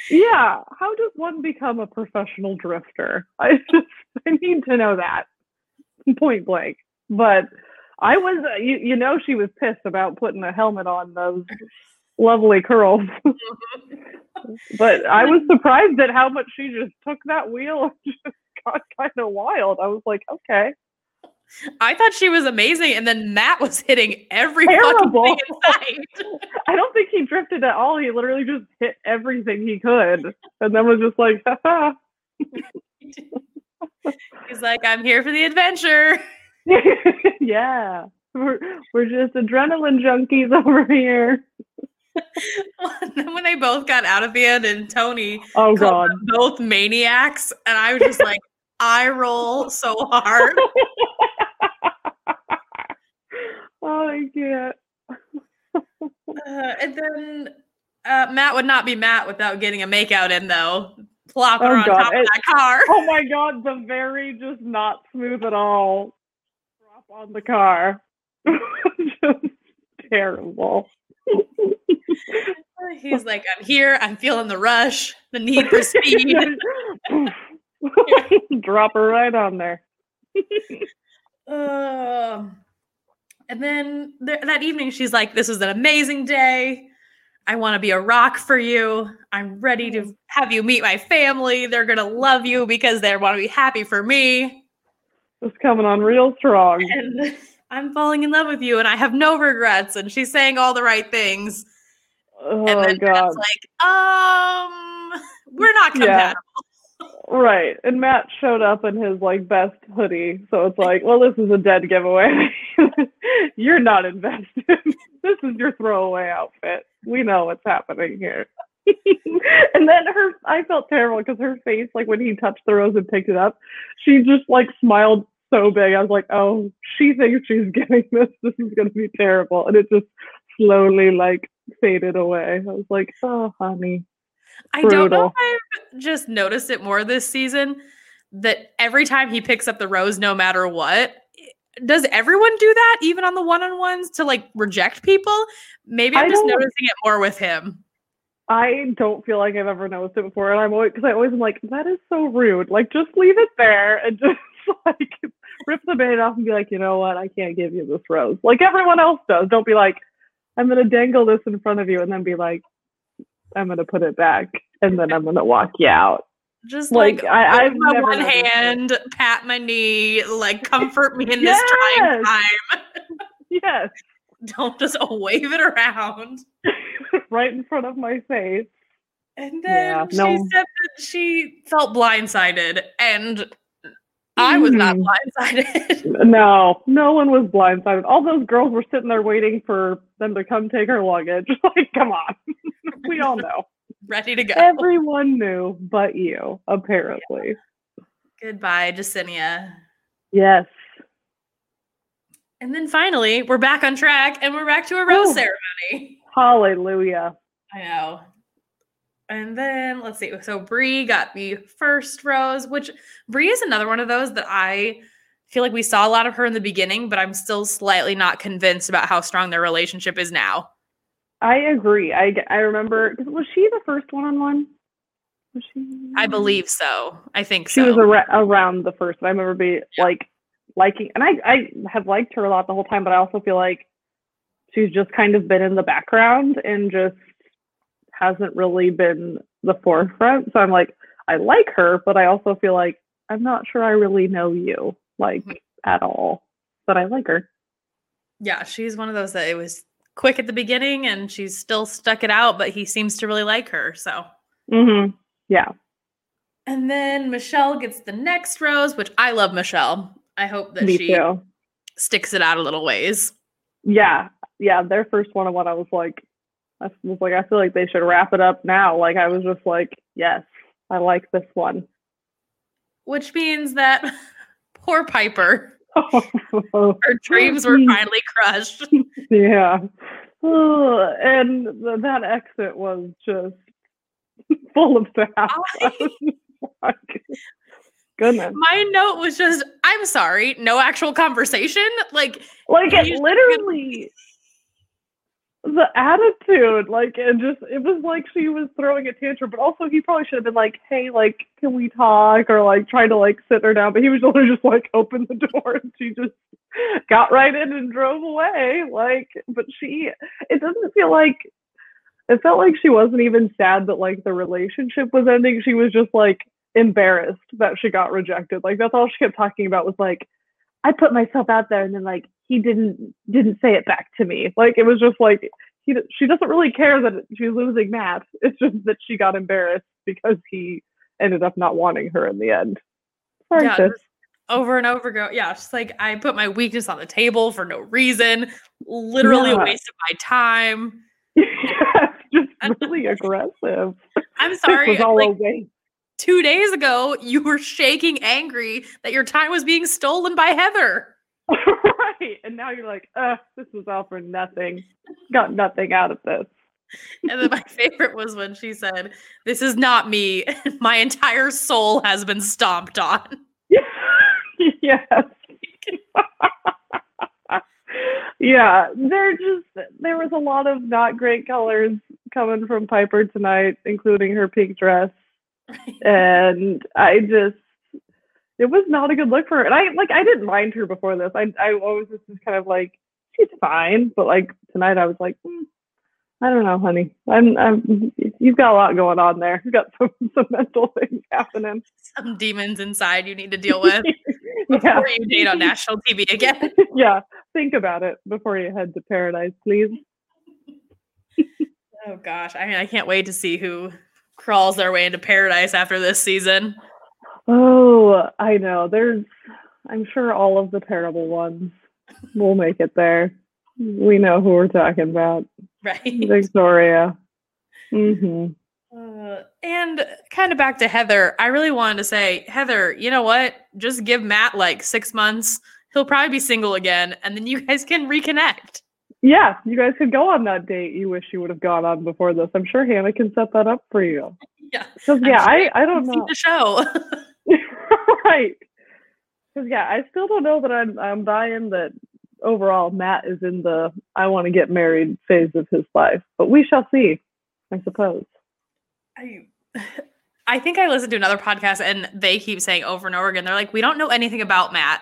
yeah? How does one become a professional drifter? I just I need to know that point blank. But I was uh, you you know she was pissed about putting a helmet on those lovely curls. but I was surprised at how much she just took that wheel and just got kind of wild. I was like, okay, I thought she was amazing, and then Matt was hitting every Terrible. fucking thing in sight. I don't think he drifted at all. He literally just hit everything he could, and then was just like, Haha. He's like, I'm here for the adventure. yeah. We're, we're just adrenaline junkies over here. then when they both got out of the end and Tony Oh god. both maniacs, and I was just like, I roll so hard. Oh, I can't. Uh, and then uh, Matt would not be Matt without getting a makeout in, though. Plopping Oh, on God, top of it- that car. Oh my god, the very just not smooth at all drop on the car. just terrible. He's like, I'm here. I'm feeling the rush, the need for speed. Drop her right on there. Um, and then th- that evening, she's like, This is an amazing day. I want to be a rock for you. I'm ready to have you meet my family. They're going to love you because they want to be happy for me. It's coming on real strong. And I'm falling in love with you and I have no regrets. And she's saying all the right things. Oh And then god. Like, um, we're not compatible. Right. And Matt showed up in his like best hoodie. So it's like, well, this is a dead giveaway. You're not invested. this is your throwaway outfit. We know what's happening here. and then her I felt terrible because her face, like when he touched the rose and picked it up, she just like smiled so big. I was like, oh, she thinks she's getting this. This is gonna be terrible. And it just slowly like faded away. I was like, oh honey. I don't know if I've just noticed it more this season that every time he picks up the rose, no matter what, does everyone do that, even on the one on ones, to like reject people? Maybe I'm I just noticing it more with him. I don't feel like I've ever noticed it before, and I'm always because I always am like, that is so rude. Like, just leave it there and just like rip the band off and be like, you know what, I can't give you this rose, like everyone else does. Don't be like, I'm gonna dangle this in front of you, and then be like, I'm gonna put it back, and then I'm gonna walk you out. Just Like, like, I- I've my one it. hand, pat my knee, like comfort me in this trying time. Yes, Don't just wave it around. right in front of my face. And then Yeah, she no. said that she felt blindsided, and I was not Mhm. blindsided. No, no one was blindsided. All those girls were sitting there waiting for them to come take her luggage. Like, come on. we all know. Ready to go. Everyone knew but you, apparently. Goodbye, Jessenia. Yes. And then finally, we're back on track and we're back to a rose Whew. ceremony. Hallelujah. I know. And then let's see. So Bri got the first rose, which Bri is another one of those that I feel like we saw a lot of her in the beginning, but I'm still slightly not convinced about how strong their relationship is now. I agree. I, I remember. Was she the first one on one? Was she? I believe so. I think she so. was ar- around the first. I remember be like liking, and I I have liked her a lot the whole time, but I also feel like she's just kind of been in the background and just hasn't really been the forefront. So I'm like, I like her, but I also feel like I'm not sure I really know you like Mhm. at all. But I like her. yeah, she's one of those that it was quick at the beginning and she's still stuck it out, but he seems to really like her. So Mm-hmm. Yeah. And then Michelle gets the next rose, which I love Michelle. I hope that Me she too. sticks it out a little ways. Yeah, yeah. Their first one on one, I was like, I was like, I feel like they should wrap it up now. Like I was just like, yes, I like this one. Which means that poor Piper, her dreams were finally crushed. yeah. And that exit was just full of was like, Goodness. My note was just, I'm sorry, no actual conversation. Like, Like it literally the attitude, like and just it was like she was throwing a tantrum, but also he probably should have been like, Hey, like, can we talk? Or like trying to like sit her down. But he was literally just like open the door and she just got right in and drove away. Like but she it doesn't feel like it felt like she wasn't even sad that like the relationship was ending. She was just like embarrassed that she got rejected. Like that's all she kept talking about was like I put myself out there and then like he didn't didn't say it back to me. Like it was just like he she doesn't really care that she's losing Matt. It's just that she got embarrassed because he ended up not wanting her in the end. Sorry, Yeah, over and over go, yeah, just like I put my weakness on the table for no reason, literally a waste of my time. yeah, just really aggressive. I'm sorry. was all a like two days ago, you were shaking angry that your time was being stolen by Heather. right. And now you're like, uh, this was all for nothing. Got nothing out of this. And then my favorite was when she said, This is not me. My entire soul has been stomped on. yes. yeah, there just there was a lot of not great colors coming from Piper tonight, including her pink dress. And I just it was not a good look for her. And I like I didn't mind her before this. I I always was just kind of like, she's fine. But like tonight I was like, hmm, I don't know, honey. I'm I'm you've got a lot going on there. You've got some some mental things happening. Some demons inside you need to deal with yeah. before you date on national TV again. yeah, think about it before you head to paradise, please. Oh gosh. I mean, I can't wait to see who crawls their way into paradise after this season. Oh, I know. There's, I'm sure all of the terrible ones will make it there. We know who we're talking about. Right. Victoria. Mm-hmm. Uh, and kind of back to Heather, I really wanted to say, Heather, you know what? Just give Matt like six months. He'll probably be single again, and then you guys can reconnect. Yeah, you guys could go on that date you wish you would have gone on before this. I'm sure Hannah can set that up for you. Yeah. Yeah, sure I, I don't See know. the show. right. Because yeah, I still don't know that I'm I'm buying that overall Matt is in the I want to get married phase of his life, but we shall see. I suppose. I, I think I listened to another podcast and they keep saying over and over again, they're like, we don't know anything about Matt.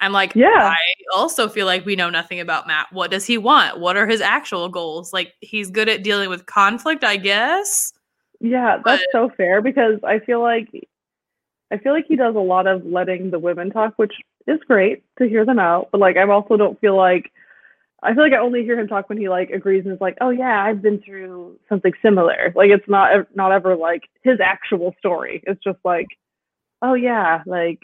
I'm like, Yeah. I also feel like we know nothing about Matt. What does he want? What are his actual goals? Like, he's good at dealing with conflict, I guess. Yeah, that's so fair because I feel like I feel like he does a lot of letting the women talk, which is great to hear them out. But like, I also don't feel like I feel like I only hear him talk when he like agrees and is like, "Oh yeah, I've been through something similar." Like, it's not not ever like his actual story. It's just like, "Oh yeah, like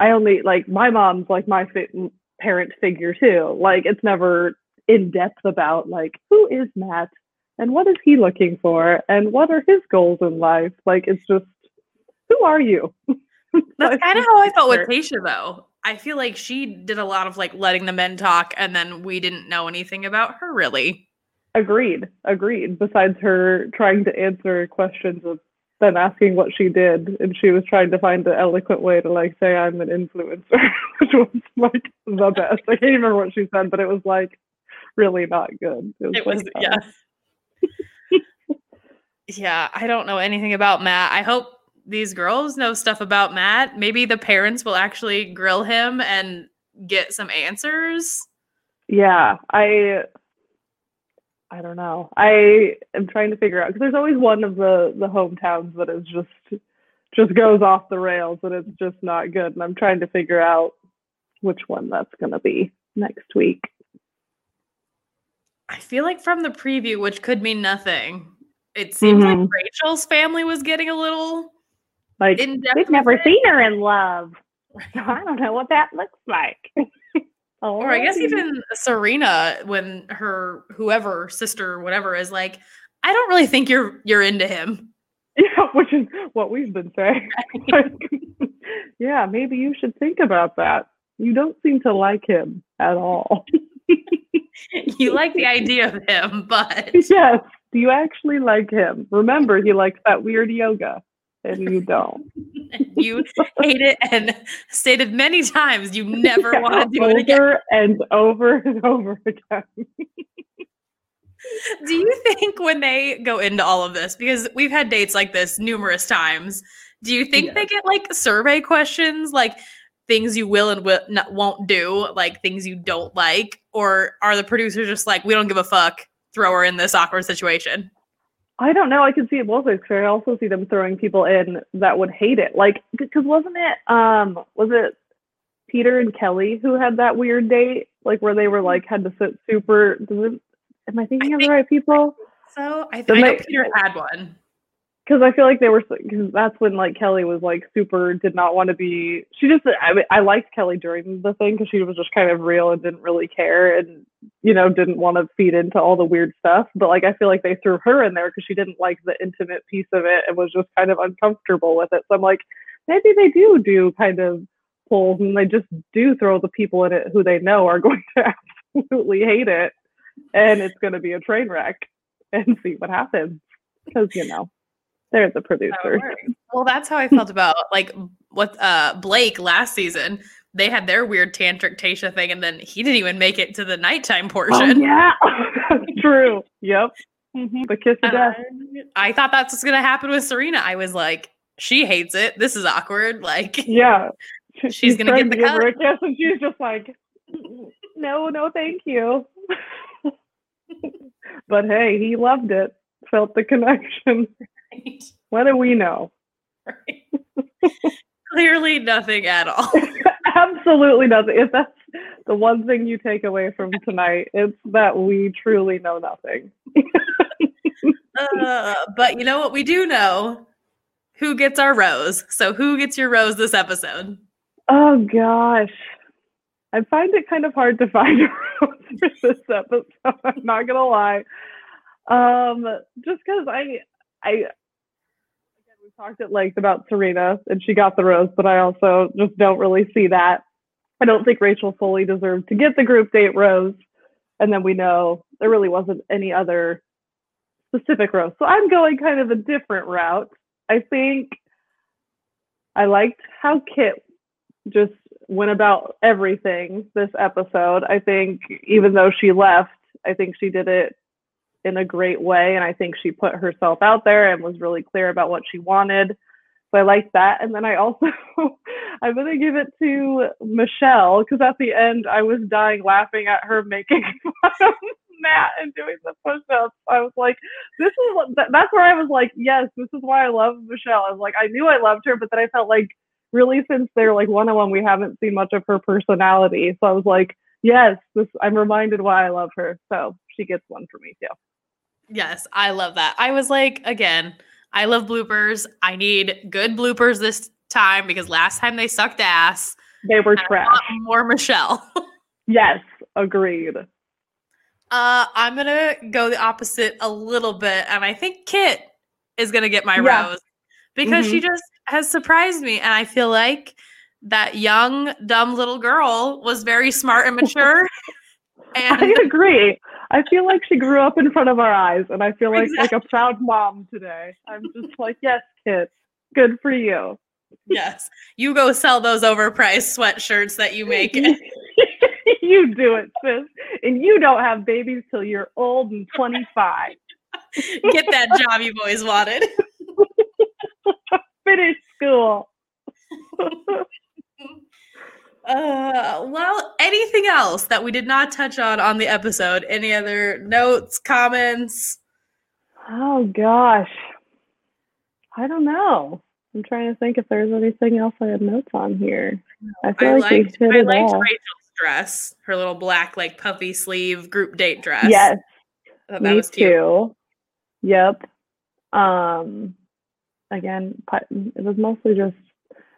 I only like my mom's like my fi- parent figure too." Like, it's never in depth about like who is Matt and what is he looking for and what are his goals in life. Like, it's just who are you? That's kind of how I felt with. Tayshia, though. I feel like she did a lot of like letting the men talk, and then we didn't know anything about her really. Agreed. Agreed. Besides her trying to answer questions of them asking what she did, and she was trying to find an eloquent way to like say I'm an influencer, which was like the best. I can't even remember what she said, but it was like really not good. It was, It was, like, yeah. yeah, I don't know anything about Matt. I hope these girls know stuff about Matt. Maybe the parents will actually grill him and get some answers. Yeah, I I don't know. I am trying to figure out because there's always one of the the hometowns that is just just goes off the rails and it's just not good. And I'm trying to figure out which one that's gonna be next week. I feel like from the preview, which could mean nothing, it seems like Mhm. Rachel's family was getting a little Like we've never seen her in love. So I don't know what that looks like. Or I guess oh. even Serena, when her whoever sister whatever is like, I don't really think you're you're into him. Yeah, which is what we've been saying. Like, yeah, maybe you should think about that. You don't seem to like him at all. you like the idea of him, but yes. Do you actually like him? Remember, he likes that weird yoga, and you don't. you hate it and stated many times you never Yeah, want to do it again. over and over and over again. Do you think when they go into all of this, because we've had dates like this numerous times, do you think they get like survey questions, like things you will and will not, won't do, like things you don't like, or are the producers just like, we don't give a fuck, throw her in this awkward situation? I don't know. I can see it both ways. 'cause I also see them throwing people in that would hate it. Like, because wasn't it, um, was it Peter and Kelley who had that weird date? Like, where they were like, had to sit super. Am I thinking of think- the right people? So I, I know Peter had one. Because I feel like they were because that's when like Kelley was like super did not want to be. She just I mean, I liked Kelley during the thing because she was just kind of real and didn't really care and you know didn't want to feed into all the weird stuff. But like I feel like they threw her in there because she didn't like the intimate piece of it and was just kind of uncomfortable with it. So I'm like maybe they do do kind of polls and they just do throw the people in it who they know are going to absolutely hate it and it's going to be a train wreck and see what happens because you know they're the producers. Well, that's how I felt about like what uh Blake last season. They had their weird tantric Tayshia thing, and then he didn't even make it to the nighttime Oh, portion. yeah, true. Yep. Mm-hmm. The kiss of death. I thought that's what's gonna happen with Serena. I was like, she hates it. This is awkward. Like, Yeah. She- She's gonna get to the give her a kiss, and she's just like, no, no, thank you. but hey, he loved it. Felt the connection. What do we know? clearly nothing at all. Absolutely nothing. If that's the one thing you take away from tonight, it's that we truly know nothing. Uh, but you know what we do know? Who gets our rose? So who gets your rose this episode? Oh gosh. I find it kind of hard to find a rose for this episode. I'm not gonna lie. Um, just because I, I, talked at length about Serena and she got the rose, but I also just don't really see that. I don't think Rachel fully deserved to get the group date rose, and then we know there really wasn't any other specific rose. So I'm going kind of a different route. I think I liked how Kit just went about everything this episode. I think even though she left, I think she did it in a great way. And I think she put herself out there and was really clear about what she wanted. So I liked that. And then I also, I'm going to give it to Michelle because at the end I was dying laughing at her making fun of Matt and doing the push ups. I was like, this is what, that's where I was like, yes, this is why I love Michelle. I was like, I knew I loved her, but then I felt like really since they're like one on one, we haven't seen much of her personality. So I was like, yes, this I'm reminded why I love her. So she gets one for me too. Yes, I love that. I was like, again, I love bloopers. I need good bloopers this time because last time they sucked ass. They were trash. more Michelle. Yes, agreed. Uh, I'm gonna go the opposite a little bit, and I think Kit is gonna get my Yeah. rose because she just has surprised me, and I feel like that young, dumb little girl was very smart and mature. I agree. I feel like she grew up in front of our eyes, and I feel like like a proud mom today. I'm just like, yes, kid, good for you. yes, you go sell those overpriced sweatshirts that you make. you do it, sis, and you don't have babies till you're old and 25. Get that job you've always wanted. Finish school. Uh, well, anything else that we did not touch on on the episode? Any other notes, comments? Oh gosh. I don't know. I'm trying to think if there's anything else I had notes on here. I feel I like we liked, hit I it liked all. Rachel's dress, her little black, like puffy sleeve group date dress. Yes, that me was cute. too. Yep. Um again, it was mostly just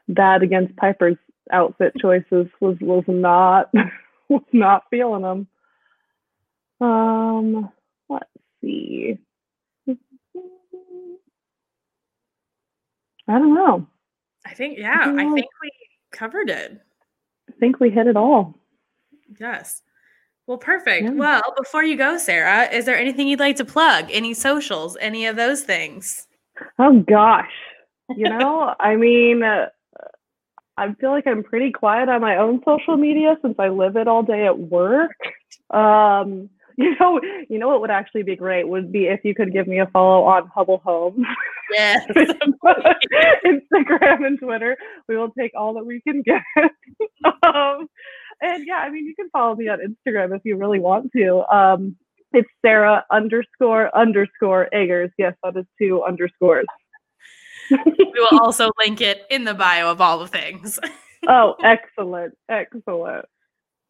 bad against Piper's outfit choices was was not was not feeling them. Um let's see. I don't know. I think, yeah, I Yeah. think we covered it. I think we hit it all. Yes. Well, perfect. Yeah. Well, before you go, Sarah, is there anything you'd like to plug? Any socials? Any of those things? Oh gosh. You know, I mean, uh, I feel like I'm pretty quiet on my own social media since I live it all day at work. Um, you know, you know what would actually be great would be if you could give me a follow on Hubble Home, Yes. Instagram and Twitter. We will take all that we can get. um, and yeah, I mean, you can follow me on Instagram if you really want to. Um, it's Sarah underscore underscore Eggers. Yes, that is two underscores. we will also link it in the bio of all the things. Oh, excellent. Excellent.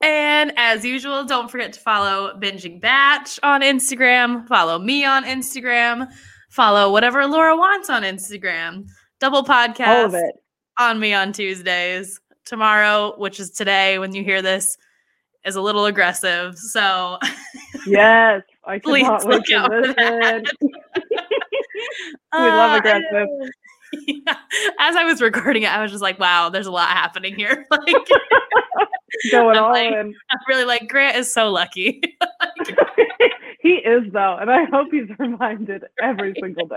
And as usual, don't forget to follow Binging Batch on Instagram. Follow me on Instagram. follow whatever Laura wants on Instagram. Double podcast All of it. on me on Tuesdays. Tomorrow, which is today when you hear this, is a little aggressive. So Yes. I cannot look wait out to listen. We love Uh, aggressive. Yeah. As I was recording it, I was just like, wow, there's a lot happening here. Like, Going I'm all like- in. I'm really like, Grant is so lucky. he is though, and I hope he's reminded every single day.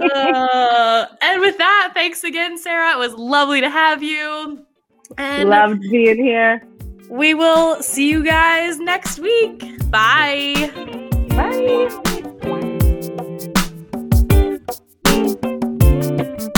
Uh, and with that, thanks again, Sarah. It was lovely to have you. And Loved being here. we will see you guys next week. Bye. Bye. Thank you.